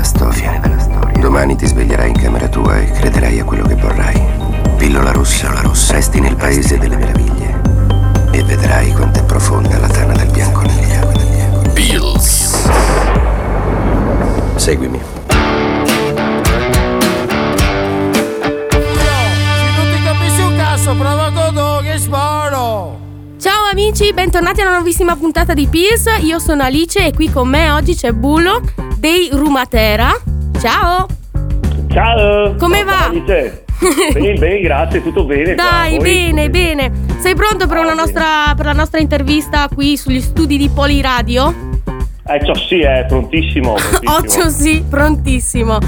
della storia. Domani ti sveglierai in camera tua e crederai a quello che vorrai. Pillola rossa, la rossa, resti nel paese delle meraviglie e vedrai quanto è profonda la tana del bianconiglio. Pills. Seguimi. Ciao amici, bentornati alla nuovissima puntata di Pills. Io sono Alice e qui con me oggi c'è Bullo dei Rumatera. Ciao! Ciao! Come va? Bene, bene, grazie, tutto bene. Dai, bene, bene. Sei pronto per, Ah, nostra, per la nostra intervista qui sugli studi di Poliradio? Eh, ciao, sì, è prontissimo. prontissimo. Occhio sì, prontissimo.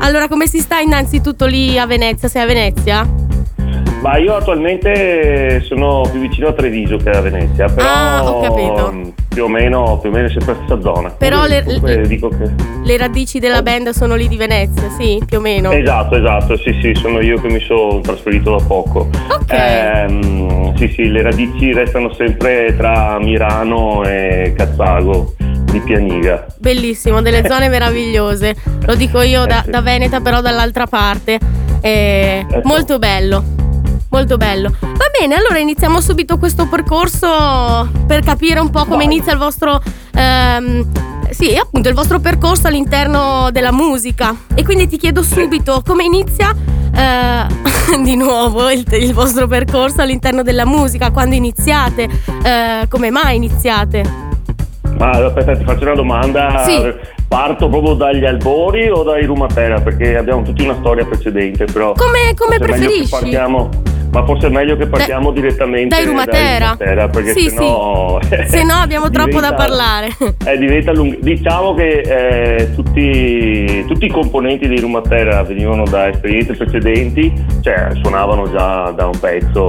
Allora, come si sta innanzitutto lì a Venezia? Sei a Venezia? Ma io attualmente sono più vicino a Treviso che a Venezia, però Ah, ho capito. Più o meno, più o meno sempre la stessa zona. Però le- le- che... Le radici della band sono lì di Venezia, sì, più o meno. Esatto, esatto, sì, sì, sono io che mi sono trasferito da poco. Ok. Ehm, sì, sì, le radici restano sempre tra Mirano e Cazzago di Pianiga. Bellissimo, delle zone meravigliose. Lo dico io da, Eh da Veneta, però dall'altra parte. Eh, Eh molto bello. Molto bello. Va bene, allora iniziamo subito questo percorso per capire un po' come Vai. inizia il vostro. ehm, sì, appunto, il vostro percorso all'interno della musica. E quindi ti chiedo subito come inizia eh, di nuovo il, il vostro percorso all'interno della musica, quando iniziate, eh, come mai iniziate? Ma aspetta, ti faccio una domanda. Sì. Parto proprio dagli albori o dai Rumatera? Perché abbiamo tutti una storia precedente, però. Come, come preferisci? partiamo- ma forse è meglio che partiamo direttamente dai Rumatera. Rumatera, perché Sì, sennò. Se no abbiamo troppo da diventa- parlare. Eh, diventa lungo. Diciamo che eh, tutti, tutti i componenti di Rumatera venivano da esperienze precedenti, cioè suonavano già da un pezzo,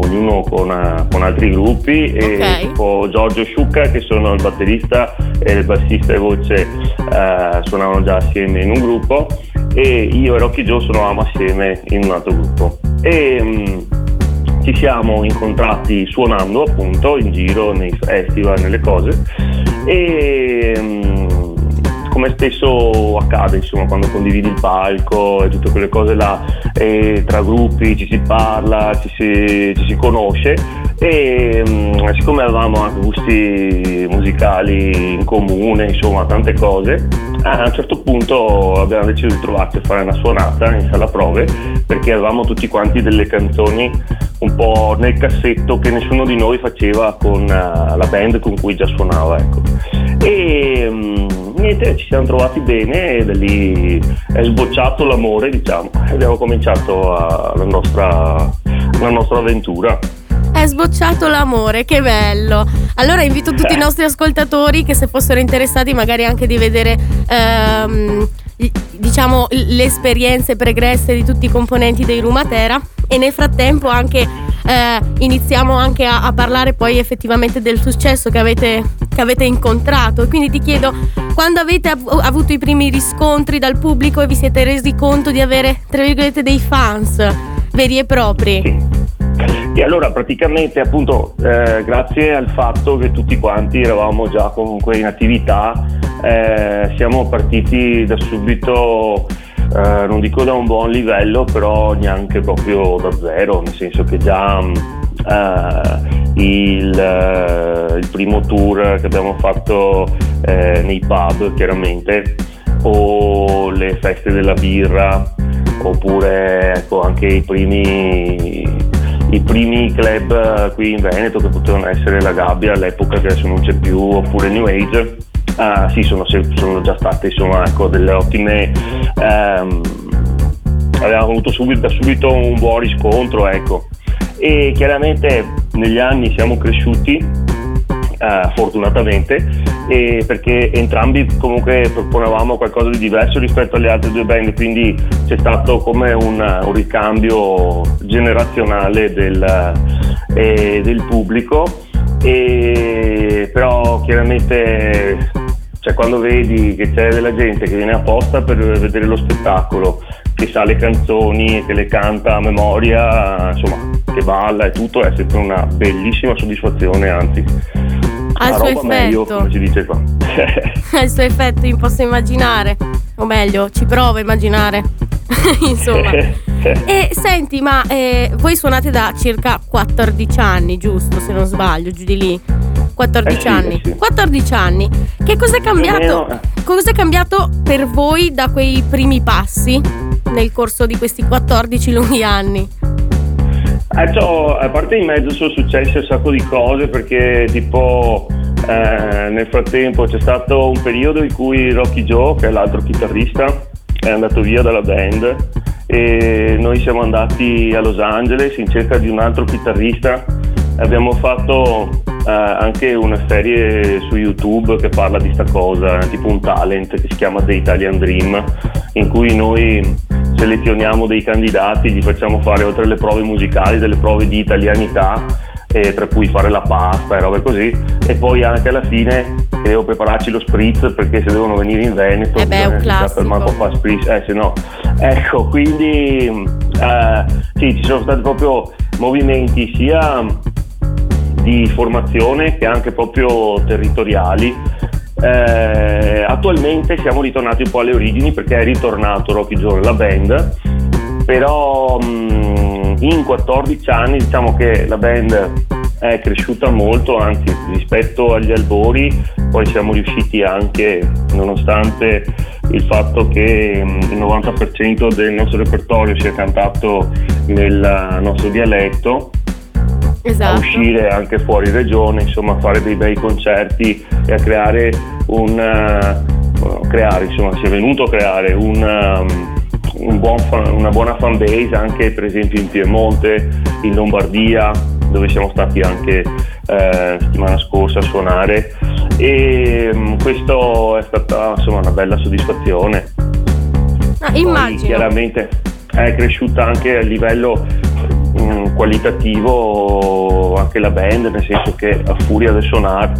ognuno con, con altri gruppi, e Ok. tipo Giorgio Sciucca, che sono il batterista e il bassista e voce, eh, suonavano già assieme in un gruppo, e io e Rocky Joe suonavamo assieme in un altro gruppo. E, mm, ci siamo incontrati suonando appunto in giro nei festival, nelle cose e mm, come spesso accade insomma quando condividi il palco e tutte quelle cose là tra gruppi ci si parla, ci si, ci si conosce e mm, siccome avevamo anche gusti musicali in comune, insomma tante cose, a un certo punto abbiamo deciso di trovarci a fare una suonata in sala prove perché avevamo tutti quanti delle canzoni un po' nel cassetto che nessuno di noi faceva con eh, la band con cui già suonava. Ecco. E mm, niente, ci siamo trovati bene e da lì è sbocciato l'amore, diciamo, e abbiamo cominciato a- la, nostra, la nostra avventura. È sbocciato l'amore, che bello. Allora invito tutti i nostri ascoltatori che se fossero interessati magari anche di vedere ehm, diciamo le esperienze pregresse di tutti i componenti dei Rumatera e nel frattempo anche eh, iniziamo anche a, a parlare poi effettivamente del successo che avete, che avete incontrato. Quindi ti chiedo, quando avete av- avuto i primi riscontri dal pubblico e vi siete resi conto di avere, tra virgolette, dei fans veri e propri? Sì. E allora praticamente appunto eh, grazie al fatto che tutti quanti eravamo già comunque in attività eh, siamo partiti da subito eh, non dico da un buon livello però neanche proprio da zero nel senso che già mm, eh, il, eh, il primo tour che abbiamo fatto eh, nei pub chiaramente o le feste della birra oppure ecco, anche i primi i primi club eh, qui in Veneto che potevano essere la Gabbia all'epoca che adesso non c'è più oppure New Age ah, sì sono, sono già state insomma ecco, delle ottime ehm, avevamo avuto subito, da subito un buon riscontro ecco. E chiaramente negli anni siamo cresciuti eh, fortunatamente perché entrambi comunque proponevamo qualcosa di diverso rispetto alle altre due band quindi c'è stato come un, un ricambio generazionale del, eh, del pubblico. E però chiaramente cioè, quando vedi che c'è della gente che viene apposta per vedere lo spettacolo che sa le canzoni che le canta a memoria insomma che balla e tutto è sempre una bellissima soddisfazione anzi Una suo roba meglio, effetto. come si dice qua. Ha il suo effetto, io posso immaginare. o meglio, ci provo a immaginare. Insomma. e senti, ma eh, voi suonate da circa 14 anni, giusto? Se non sbaglio, giù di lì. 14 Eh sì, anni. eh sì. 14 anni. Che cos'è cambiato? meno, Cos'è cambiato per voi da quei primi passi nel corso di questi 14 lunghi anni? Eh, c'ho- a parte in mezzo sono successe un sacco di cose perché tipo eh, nel frattempo c'è stato un periodo in cui Rocky Joe, che è l'altro chitarrista, è andato via dalla band e noi siamo andati a Los Angeles in cerca di un altro chitarrista. Abbiamo fatto eh, anche una serie su YouTube che parla di sta cosa, tipo un talent che si chiama The Italian Dream, in cui noi selezioniamo dei candidati, gli facciamo fare oltre alle prove musicali delle prove di italianità, eh, tra cui fare la pasta e robe così, e poi anche alla fine devo prepararci lo spritz perché se devono venire in Veneto Eh beh, è un bisogna classico. fermare un po' a fare spritz, eh se no. Ecco, quindi eh, sì, ci sono stati proprio movimenti sia di formazione che anche proprio territoriali. Eh, attualmente siamo ritornati un po' alle origini perché è ritornato Rocky Joe la band, però mh, in 14 anni diciamo che la band è cresciuta molto, anzi rispetto agli albori, poi siamo riusciti anche, nonostante il fatto che mh, il 90% del nostro repertorio sia cantato nel nostro dialetto, a Esatto. uscire anche fuori regione, insomma a fare dei bei concerti e a creare un eh, creare, insomma, si è venuto a creare un, um, un buon fan- una buona fan base anche per esempio in Piemonte, in Lombardia, dove siamo stati anche eh, settimana scorsa a suonare e mm, questo è stata insomma una bella soddisfazione. Ah, Poi, immagino. chiaramente è cresciuta anche a livello mm, qualitativo anche la band, nel senso che a furia di suonare.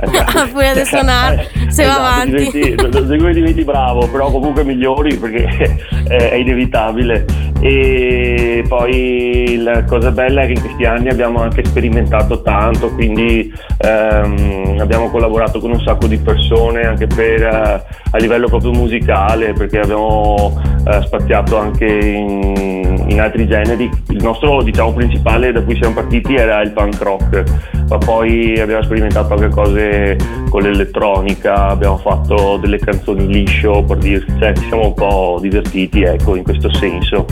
eh, A furia di suonare, se va avanti. Diventi, diventi bravo, però comunque migliori perché è, è inevitabile. E poi la cosa bella è che in questi anni abbiamo anche sperimentato tanto, quindi ehm, abbiamo collaborato con un sacco di persone anche per, eh, a livello proprio musicale, perché abbiamo eh, spaziato anche in, in altri generi. Il nostro diciamo principale da cui siamo partiti era il punk rock, ma poi abbiamo sperimentato anche cose con l'elettronica, abbiamo fatto delle canzoni liscio per dirsi, cioè ci siamo un po' divertiti ecco in questo senso.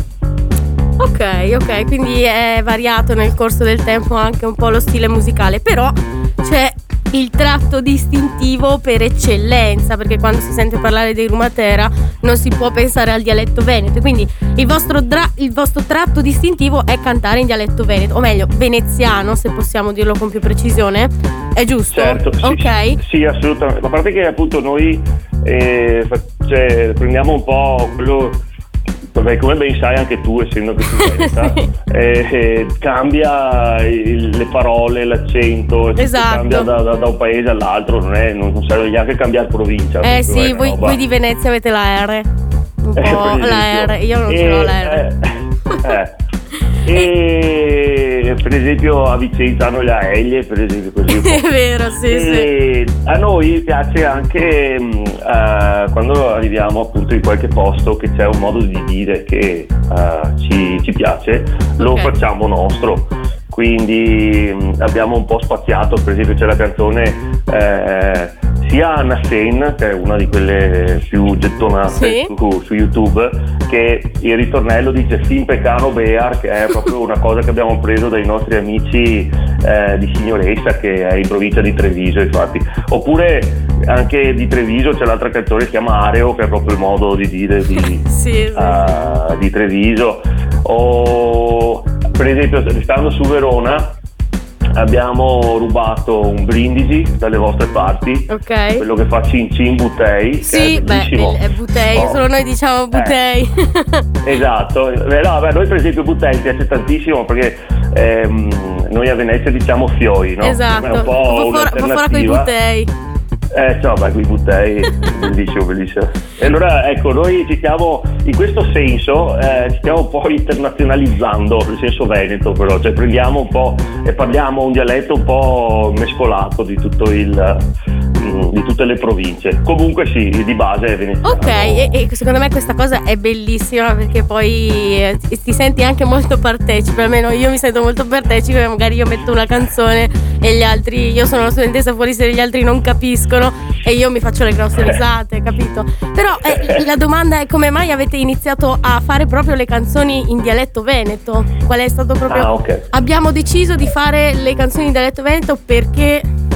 Ok, ok, quindi è variato nel corso del tempo anche un po' lo stile musicale, però c'è il tratto distintivo per eccellenza, perché quando si sente parlare dei Rumatera non si può pensare al dialetto veneto, quindi il vostro, dra- il vostro tratto distintivo è cantare in dialetto veneto, o meglio, veneziano, se possiamo dirlo con più precisione, è giusto? Certo, sì, ok. sì, assolutamente. A parte che appunto noi eh, cioè, prendiamo un po' quello. Vabbè, come ben sai anche tu, essendo che tu veneta, eh, eh, cambia il- le parole, l'accento, e Esatto. cambia da, da- da un paese all'altro, non, è, non, non serve neanche cambiare provincia. Eh sì, è voi, voi di Venezia avete la R. Un Eh, po' la. R, io non E- ce l'ho la R. eh, eh. Per esempio a Vicenza hanno la Eglie, per esempio così. È vero, sì, sì. A noi piace anche eh, quando arriviamo appunto in qualche posto che c'è un modo di dire che eh, ci, ci piace, lo Ok. facciamo nostro. Quindi mh, abbiamo un po' spaziato, per esempio c'è la canzone eh, sia Anna Sen, che è una di quelle più gettonate Sì. su, su YouTube, che il ritornello dice Fin Pecano Bear, che è proprio una cosa che abbiamo preso dai nostri amici eh, di Signoressa, che è in provincia di Treviso, infatti. Oppure anche di Treviso c'è l'altra canzone che si chiama Areo, che è proprio il modo di dire di, Sì, sì. eh, di Treviso. O per esempio, stando su Verona, abbiamo rubato un brindisi dalle vostre parti. Ok. Quello che fa Cin Cin Butei, Sì, è beh, è Butei, Oh. solo noi diciamo Butei. Esatto, Beh, no, beh, noi per esempio Butei piace tantissimo perché ehm, noi a Venezia diciamo fioi, no? esatto. Un po' un po' fuori con i un'alternativa. Butei. Eh, no, beh, qui Butei, bellissimo, bellissimo. E allora, ecco, noi ci stiamo, in questo senso, eh, ci stiamo un po' internazionalizzando, nel senso veneto però, cioè prendiamo un po' e parliamo un dialetto un po' mescolato di tutto il, di tutte le province. Comunque sì, di base è veneziano. Ok, e, e secondo me questa cosa è bellissima perché poi eh, ti senti anche molto partecipe, almeno io mi sento molto partecipe, magari io metto una canzone e gli altri, io sono una studentessa fuori se gli altri non capiscono e io mi faccio le grosse risate, capito? Però eh, la domanda è come mai avete iniziato a fare proprio le canzoni in dialetto veneto? Qual è stato proprio... Ah, ok. Abbiamo deciso di fare le canzoni in dialetto veneto perché...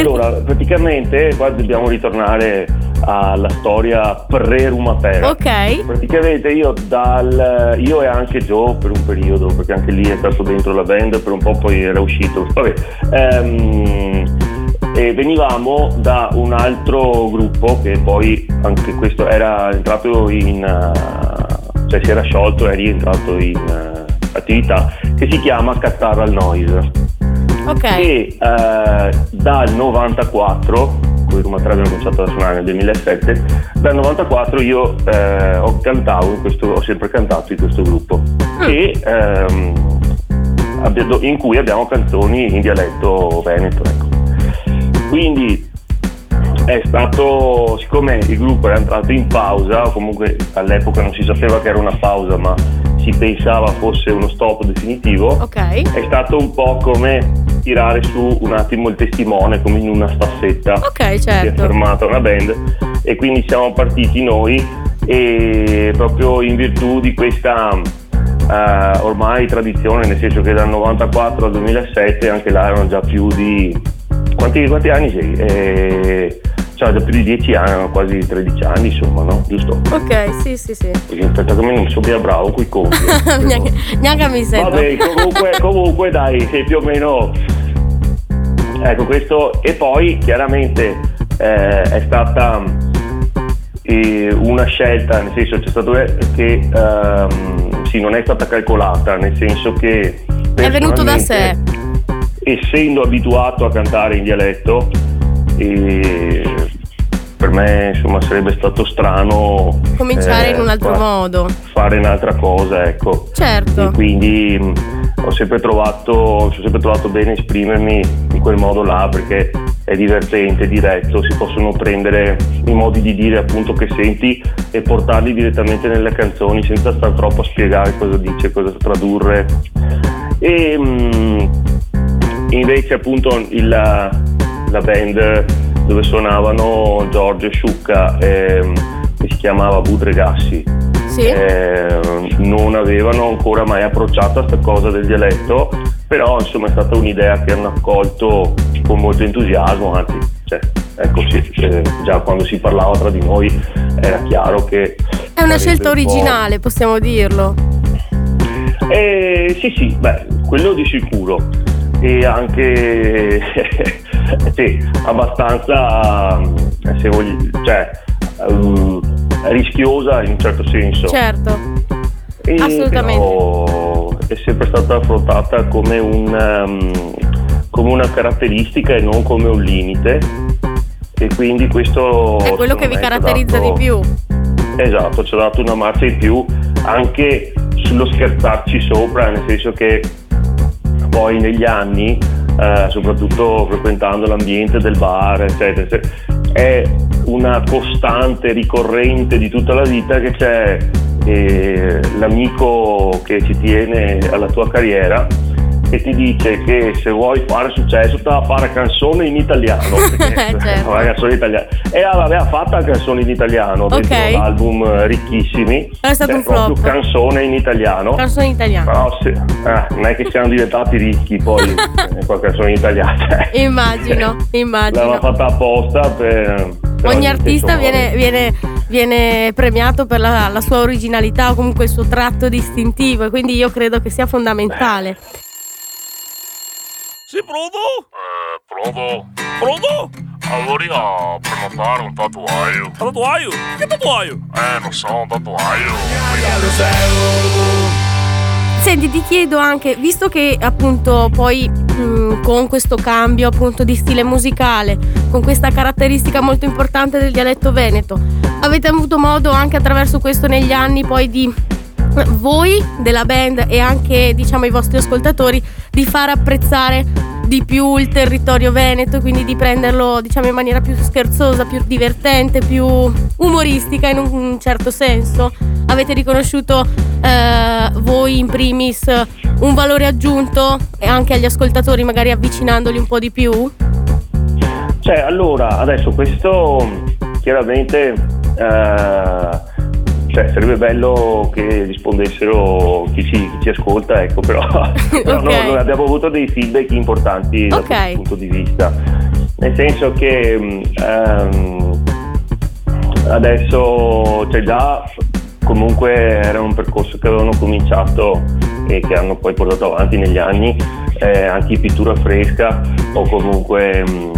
Allora, praticamente qua dobbiamo ritornare alla storia pre-Ruma Pera. Ok. Praticamente io dal io e anche Joe per un periodo, perché anche lì è stato dentro la band, per un po' poi era uscito. Vabbè. ehm, e venivamo da un altro gruppo che poi anche questo era entrato in uh, cioè si era sciolto e rientrato in uh, attività che si chiama Catarral Noise Ok. che eh, dal 94 con i Roma 3 abbiamo cominciato a suonare nel 2007 dal 94 io eh, ho cantato in questo, ho sempre cantato in questo gruppo e, ehm, in cui abbiamo canzoni in dialetto veneto ecco. quindi è stato siccome il gruppo era entrato in pausa o comunque all'epoca non si sapeva che era una pausa ma si pensava fosse uno stop definitivo Ok. è stato un po' come tirare su un attimo il testimone come in una staffetta Ok, si è certo. fermata una band e quindi siamo partiti noi e proprio in virtù di questa eh, ormai tradizione nel senso che dal 94 al 2007 anche là erano già più di quanti, quanti anni sei? Eh, cioè già più di 10 anni, quasi 13 anni insomma no? giusto? Ok, sì, sì, sì. Perché aspetta che non so più bravo con i conti eh. neanche, neanche mi sento. Vabbè, comunque, comunque dai, sei più o meno. Ecco questo, e poi chiaramente eh, è stata eh, una scelta, nel senso c'è stato che ehm, sì, non è stata calcolata, nel senso che È venuto da sé. Essendo abituato a cantare in dialetto, eh, per me insomma sarebbe stato strano Cominciare in un altro fa- modo. fare un'altra cosa, ecco. Certo. E quindi mh, ho sempre trovato, ho sempre trovato bene esprimermi in quel modo là perché è divertente, diretto, si possono prendere i modi di dire appunto che senti e portarli direttamente nelle canzoni senza star troppo a spiegare cosa dice, cosa tradurre. E mh, invece appunto il- la, band dove suonavano Giorgio e Sciucca che si chiamava Budregassi Sì. eh, non avevano ancora mai approcciato a questa cosa del dialetto, però insomma è stata un'idea che hanno accolto con molto entusiasmo, anzi, cioè, ecco, sì, eh, già quando si parlava tra di noi era chiaro che... È una scelta un originale, possiamo dirlo. Eh, sì, sì, beh, quello di sicuro. E anche sì, abbastanza eh, se vogli- cioè, ehm, rischiosa in un certo senso. Certo. E Assolutamente. però è sempre stata affrontata come, un, ehm, come una caratteristica e non come un limite. E quindi questo È quello che vi caratterizza di dato- più. Esatto, ci ha dato una marcia in più anche sullo scherzarci sopra, nel senso che poi negli anni, eh, soprattutto frequentando l'ambiente del bar, eccetera, eccetera, è una costante ricorrente di tutta la vita che c'è eh, l'amico che ci tiene alla tua carriera che ti dice che se vuoi fare successo te la fare canzone in italiano perché Certo. fare canzone in italiano e aveva fatto la canzone in italiano dentro Ok. l'album eh, ricchissimi È stato Cioè, un flop. canzone in italiano Canzone italiana. però se- eh, non è che siamo diventati ricchi poi eh, con canzone in italiano cioè, Immagino, l'aveva immagino. fatta apposta per, per Ogni artista viene, viene- viene premiato per la, la sua originalità o comunque il suo tratto distintivo e quindi io credo che sia fondamentale. Sì, pronto? Eh, pronto? Pronto? Allora, prenotare un tatuaggio. Tatuaggio? Che tatuaggio? Eh, non so, un tatuaggio. Senti, ti chiedo anche, visto che appunto poi mh, con questo cambio appunto di stile musicale, con questa caratteristica molto importante del dialetto veneto, avete avuto modo anche attraverso questo negli anni poi di voi della band e anche diciamo i vostri ascoltatori di far apprezzare di più il territorio veneto, quindi di prenderlo diciamo in maniera più scherzosa, più divertente, più umoristica in un certo senso. Avete riconosciuto eh, voi in primis un valore aggiunto anche agli ascoltatori magari avvicinandoli un po' di più? Cioè, allora, adesso questo chiaramente eh, cioè, sarebbe bello che rispondessero chi ci, chi ci ascolta, ecco, però, però okay. no, noi abbiamo avuto dei feedback importanti dal okay. punto di vista. Nel senso che um, adesso cioè già comunque era un percorso che avevano cominciato e che hanno poi portato avanti negli anni eh, anche pittura fresca o comunque um,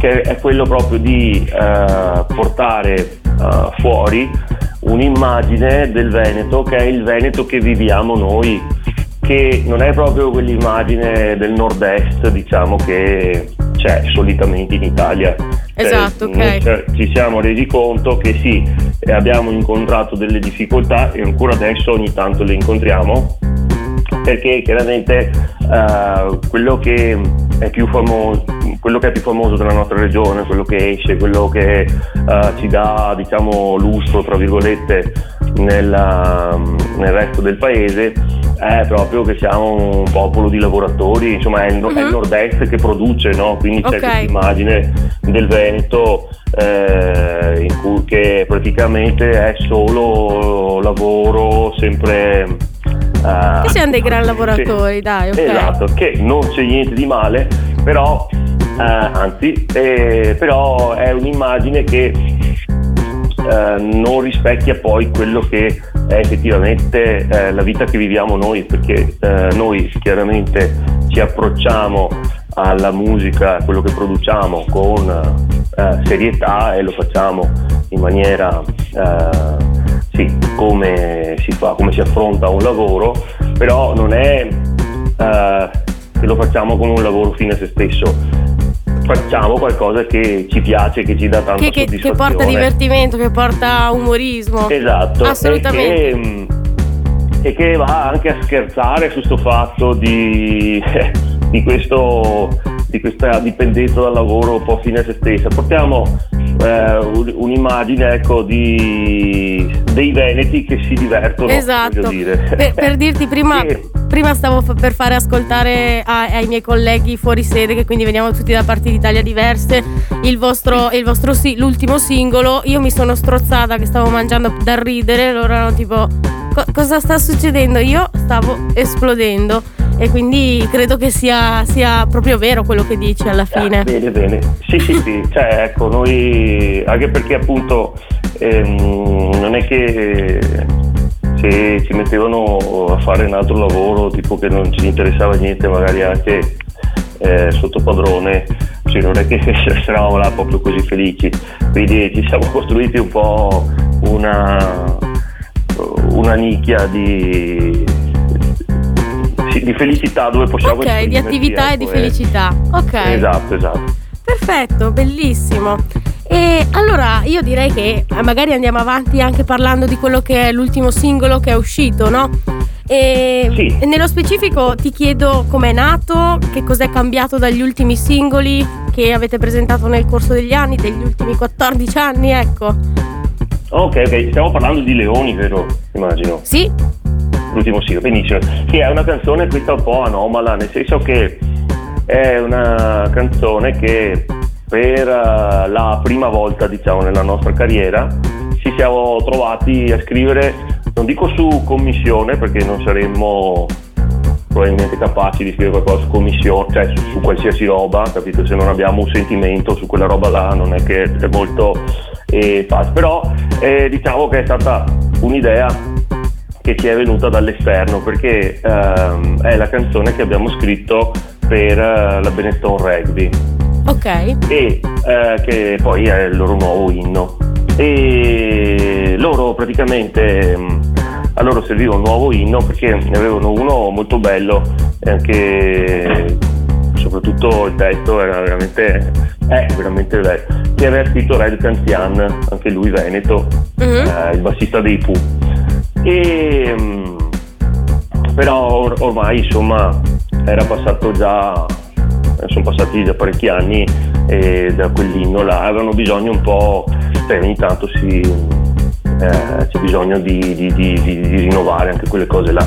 che è quello proprio di uh, portare uh, fuori un'immagine del Veneto che è il Veneto che viviamo noi, che non è proprio quell'immagine del nord-est, diciamo, che c'è solitamente in Italia. Cioè, esatto, cioè, ok. Ci siamo resi conto che sì, abbiamo incontrato delle difficoltà e ancora adesso ogni tanto le incontriamo, perché chiaramente uh, quello che è più famoso quello che è più famoso della nostra regione, quello che esce, quello che uh, ci dà diciamo, lustro tra virgolette nella, nel resto del paese è proprio che siamo un popolo di lavoratori, insomma è il, uh-huh. è il mhm. nord-est che produce, no? quindi c'è okay. questa immagine del Veneto eh, in cui che praticamente è solo lavoro sempre Uh, che siamo dei gran lavoratori, sì, dai. Okay. Esatto, che non c'è niente di male, però eh, anzi, eh, però è un'immagine che eh, non rispecchia poi quello che è effettivamente eh, la vita che viviamo noi, perché eh, noi chiaramente ci approcciamo alla musica, a quello che produciamo con serietà e lo facciamo in maniera sì, come si fa, come si affronta un lavoro, però non è che lo facciamo come un lavoro fine a se stesso facciamo qualcosa che ci piace, che ci dà tanta che, che, che porta divertimento, che porta umorismo. Esatto. Assolutamente. E che, e che va anche a scherzare su questo fatto di, di, questo, di questa dipendenza dal lavoro un po' fine a se stessa. Portiamo eh, un'immagine ecco, di, dei veneti che si divertono. Esatto. Per, per, dirti prima, sì. prima stavo f- per fare ascoltare a, ai miei colleghi fuori sede, che quindi veniamo tutti da parti d'Italia diverse, il vostro, il vostro sì, l'ultimo singolo. Io mi sono strozzata che stavo mangiando da ridere, loro erano tipo cosa sta succedendo? Io stavo esplodendo e quindi credo che sia, sia, proprio vero quello che dici alla fine. Ah, bene, bene. Sì, sì, sì. cioè, ecco, noi, anche perché appunto ehm, non è che se ci mettevano a fare un altro lavoro, tipo che non ci interessava niente, magari anche eh, sotto padrone, cioè non è che eravamo là proprio così felici. Quindi ci siamo costruiti un po' una, una nicchia di di felicità dove possiamo Ok, di attività e di felicità. Ok. Esatto, esatto. Perfetto, bellissimo. E allora io direi che eh, magari andiamo avanti anche parlando di quello che è l'ultimo singolo che è uscito, no? E sì. nello specifico ti chiedo com'è nato, che cos'è cambiato dagli ultimi singoli che avete presentato nel corso degli anni, degli ultimi 14 anni, ecco. Ok, ok, stiamo parlando di Leoni, vero? Immagino. Sì l'ultimo singolo, benissimo, che è una canzone questa un po' anomala, nel senso che è una canzone che per uh, la prima volta diciamo nella nostra carriera ci siamo trovati a scrivere, non dico su commissione perché non saremmo probabilmente capaci di scrivere qualcosa su commissione, cioè su, su, qualsiasi roba, capito? Se non abbiamo un sentimento su quella roba là non è che è molto eh, facile, però eh, diciamo che è stata un'idea che ci è venuta dall'esterno perché ehm, è la canzone che abbiamo scritto per uh, la Benetton Rugby. Ok. E uh, che poi è il loro nuovo inno. E loro praticamente mm, a loro serviva un nuovo inno perché ne avevano uno molto bello e anche soprattutto il testo era veramente è veramente bello che aveva scritto Red Canzian anche lui Veneto uh-huh. eh, il bassista dei Pooh e, mm, però or- ormai insomma era passato già sono passati da parecchi anni e da quell'inno là avevano bisogno un po', beh, ogni tanto si, eh, c'è bisogno di, di, di, di, rinnovare anche quelle cose là.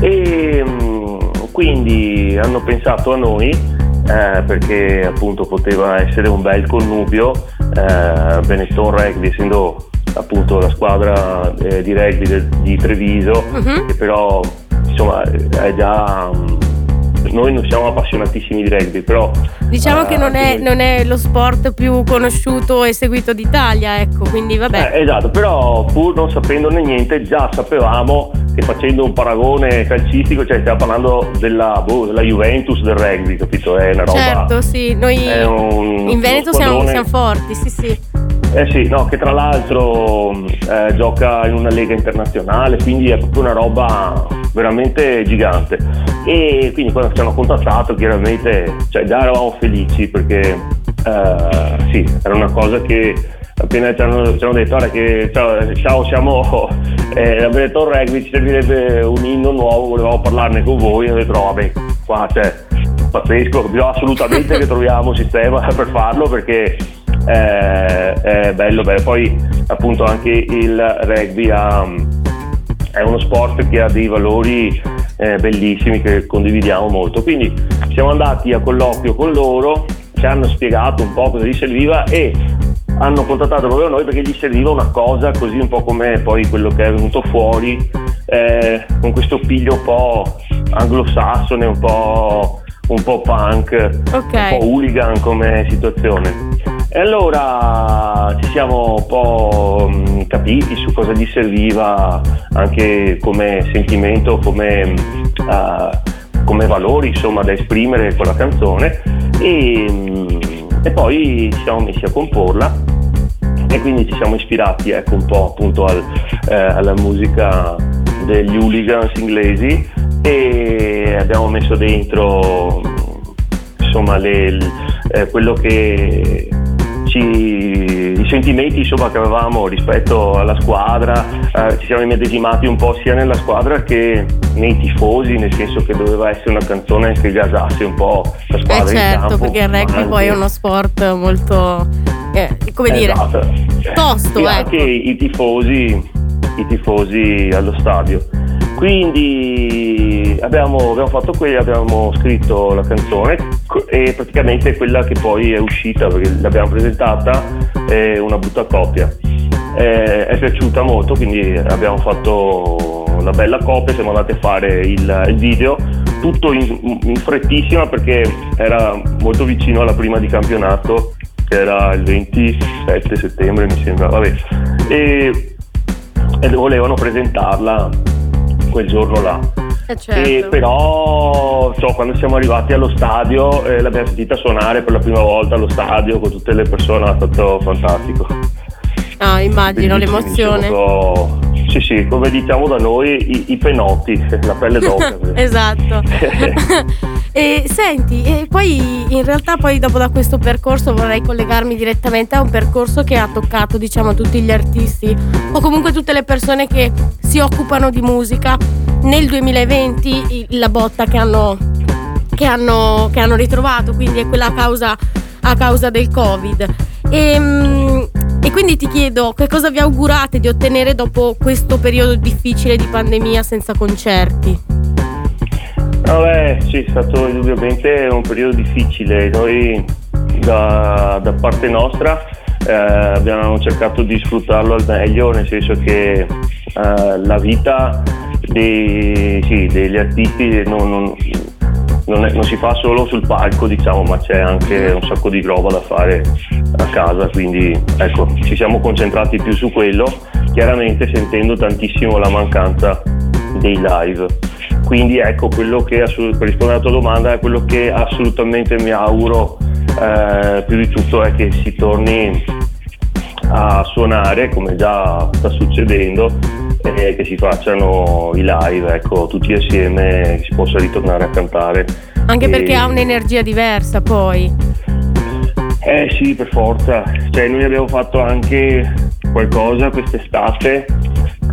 E mm, quindi hanno pensato a noi eh, perché appunto poteva essere un bel connubio, eh, Benetton Rugby essendo appunto la squadra eh, di rugby de, di Treviso, uh-huh. che però insomma è già noi non siamo appassionatissimi di rugby, però... Diciamo uh, che non è, non è, lo sport più conosciuto e seguito d'Italia, ecco, quindi vabbè. Eh, esatto, però pur non sapendone niente già sapevamo che facendo un paragone calcistico, cioè stiamo parlando della, boh, della Juventus del rugby, capito? È una roba... Certo, sì, noi un, in Veneto siamo, siamo forti, sì sì. Eh sì, no, che tra l'altro eh, gioca in una lega internazionale, quindi è proprio una roba veramente gigante. E quindi quando ci hanno contattato chiaramente cioè, già eravamo felici perché eh, sì, era una cosa che appena ci hanno, ci hanno detto che ciao, ciao siamo eh, la Benetton Rugby, ci servirebbe un inno nuovo, volevamo parlarne con voi, ho detto no vabbè, qua c'è pazzesco, bisogna assolutamente che troviamo un sistema per farlo perché eh, è bello, beh, poi appunto anche il rugby ha, è uno sport che ha dei valori eh, bellissimi che condividiamo molto. Quindi siamo andati a colloquio con loro, ci hanno spiegato un po' cosa gli serviva e hanno contattato proprio noi perché gli serviva una cosa così un po' come poi quello che è venuto fuori eh, con questo piglio un po' anglosassone, un po', un po punk, okay. un po' hooligan come situazione. E allora ci siamo un po' mm, capiti su cosa gli serviva anche come sentimento, come, uh, come valori insomma, da esprimere con la canzone. E, mm, e, poi ci siamo messi a comporla e quindi ci siamo ispirati ecco, un po' appunto al, eh, alla musica degli hooligans inglesi e abbiamo messo dentro insomma le, eh, quello che ci, i sentimenti insomma, che avevamo rispetto alla squadra, eh, ci siamo immedesimati un po' sia nella squadra che nei tifosi, nel senso che doveva essere una canzone che gasasse un po' la squadra. Eh certo, perché il rugby poi è uno sport molto, eh, come esatto. dire, tosto. E ecco. anche i tifosi, i tifosi allo stadio. Quindi abbiamo, abbiamo fatto quello, abbiamo scritto la canzone e praticamente quella che poi è uscita perché l'abbiamo presentata è una brutta copia. Eh, è piaciuta molto, quindi abbiamo fatto una bella copia, siamo andati a fare il, il video, tutto in, in, frettissima perché era molto vicino alla prima di campionato, che era il 27 settembre mi sembra, vabbè. E, e volevano presentarla quel giorno là. Eh certo. però so, quando siamo arrivati allo stadio eh, l'abbiamo sentita suonare per la prima volta allo stadio con tutte le persone, è stato fantastico. Ah, immagino l'emozione. Proprio, sì, sì, come diciamo da noi, i, i penotti, la pelle d'oca. esatto. e senti, e poi in realtà poi dopo da questo percorso vorrei collegarmi direttamente a un percorso che ha toccato, diciamo, tutti gli artisti o comunque tutte le persone che si occupano di musica. Nel 2020 la botta che hanno, che hanno, che hanno ritrovato, quindi è quella a causa, a causa del Covid. E, ehm, e quindi ti chiedo che cosa vi augurate di ottenere dopo questo periodo difficile di pandemia senza concerti? Vabbè, sì, è stato indubbiamente un periodo difficile. Noi da, da parte nostra eh, abbiamo cercato di sfruttarlo al meglio, nel senso che eh, la vita dei, sì, degli artisti non, non, non, è, non, si fa solo sul palco, diciamo, ma c'è anche un sacco di roba da fare a casa, quindi ecco, ci siamo concentrati più su quello, chiaramente sentendo tantissimo la mancanza dei live. Quindi ecco, quello che per rispondere alla tua domanda è quello che assolutamente mi auguro eh, più di tutto è che si torni a suonare come già sta succedendo e che si facciano i live, ecco, tutti assieme, che si possa ritornare a cantare. Anche e... perché ha un'energia diversa poi. Eh sì, per forza. Cioè, noi abbiamo fatto anche qualcosa quest'estate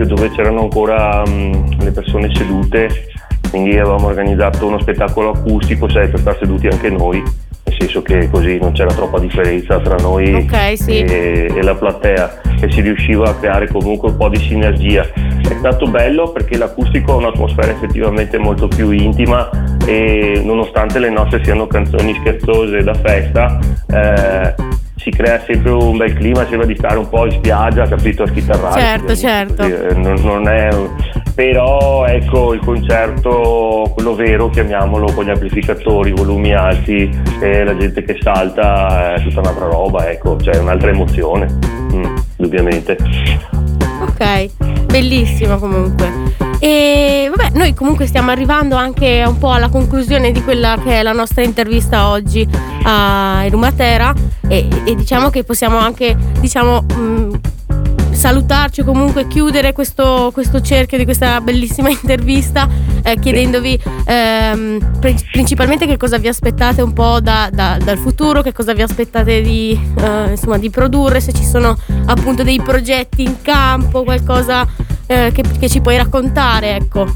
dove c'erano ancora um, le persone sedute quindi avevamo organizzato uno spettacolo acustico, sai, per star seduti anche noi, senso che così non c'era troppa differenza tra noi okay, sì. e, e la platea e si riusciva a creare comunque un po' di sinergia. È stato bello perché l'acustico ha un'atmosfera effettivamente molto più intima e nonostante le nostre siano canzoni scherzose da festa, eh, si crea sempre un bel clima, sembra di stare un po' in spiaggia, capito, a schitarrare. Certo, certo. Eh, non, non è, però ecco il concerto, quello vero, chiamiamolo con gli amplificatori, volumi alti e la gente che salta è tutta un'altra roba, ecco, cioè un'altra emozione, mm, indubbiamente. Ok, bellissimo comunque. E vabbè, noi comunque stiamo arrivando anche un po' alla conclusione di quella che è la nostra intervista oggi a Erumatera e, e diciamo che possiamo anche, diciamo, mh, mm, salutarci o comunque chiudere questo, questo, cerchio di questa bellissima intervista eh, chiedendovi ehm, principalmente che cosa vi aspettate un po' da, da, dal futuro, che cosa vi aspettate di, eh, insomma, di produrre, se ci sono appunto dei progetti in campo, qualcosa eh, che, che, ci puoi raccontare, ecco.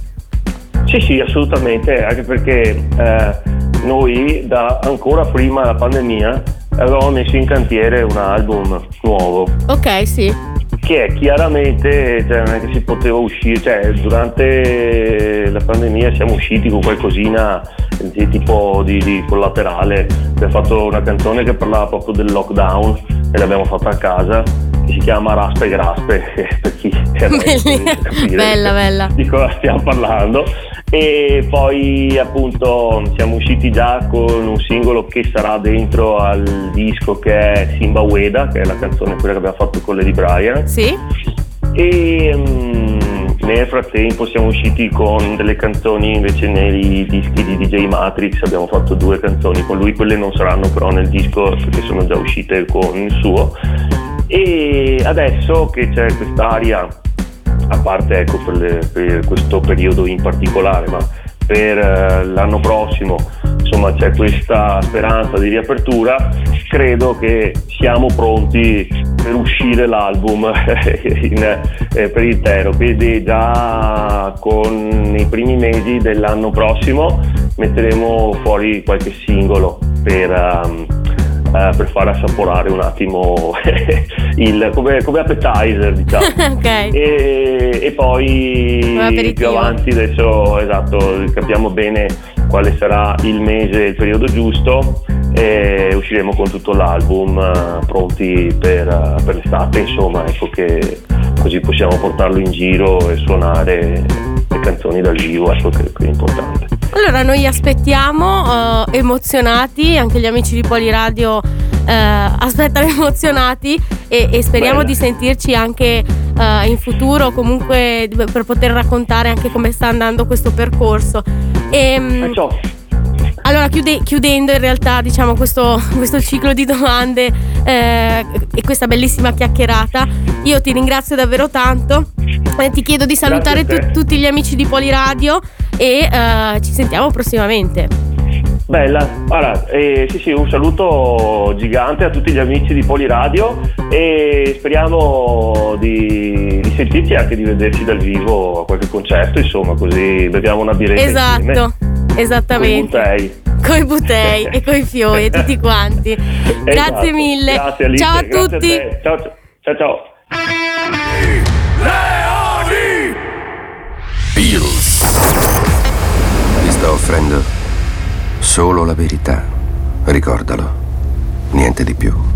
Sì, sì, assolutamente, anche perché eh, noi da ancora prima della pandemia avevamo messo in cantiere un album nuovo. Ok, sì. Che chiaramente, cioè non è che si poteva uscire, cioè durante la pandemia siamo usciti con qualcosina di tipo di, di collaterale. Abbiamo fatto una canzone che parlava proprio del lockdown e l'abbiamo fatta a casa si chiama Raspe Graspe, per chi capire bella, bella. di cosa stiamo parlando. E poi appunto siamo usciti già con un singolo che sarà dentro al disco che è Simba Ueda, che è la canzone quella che abbiamo fatto con Lady Brian. Sì. E um, nel frattempo siamo usciti con delle canzoni invece nei dischi di DJ Matrix, abbiamo fatto due canzoni con lui, quelle non saranno però nel disco perché sono già uscite con il suo e adesso che c'è quest'aria, a parte ecco, per, le, per questo periodo in particolare, ma per uh, l'anno prossimo insomma c'è questa speranza di riapertura, credo che siamo pronti per uscire l'album in, eh, per intero, quindi già con i primi mesi dell'anno prossimo metteremo fuori qualche singolo per... Um, eh, per far assaporare un attimo il, come, come, appetizer diciamo. Okay. e, e, poi più avanti adesso esatto capiamo bene quale sarà il mese il periodo giusto e usciremo con tutto l'album uh, pronti per, uh, per, l'estate insomma ecco che così possiamo portarlo in giro e suonare le canzoni dal vivo ecco che, che è importante allora noi aspettiamo uh, emozionati, anche gli amici di Poliradio uh, aspettano emozionati e, e speriamo Bella. di sentirci anche uh, in futuro comunque per poter raccontare anche come sta andando questo percorso. E, um, allora, chiude, chiudendo in realtà diciamo, questo, questo, ciclo di domande eh, e questa bellissima chiacchierata, io ti ringrazio davvero tanto. Eh, ti chiedo di salutare tu, tutti gli amici di Poliradio e uh, ci sentiamo prossimamente. Bella, allora, eh, sì sì, un saluto gigante a tutti gli amici di Poliradio e speriamo di, di sentirci e anche di vederci dal vivo a qualche concerto, insomma, così beviamo una birretta Esatto, insieme. esattamente. Con i butei. Con i butei e con i fiori, tutti quanti. Esatto. Grazie mille. Grazie Alice, ciao a grazie tutti. A ciao ciao. ciao. Leoni! Sto offrendo solo la verità. Ricordalo. Niente di più.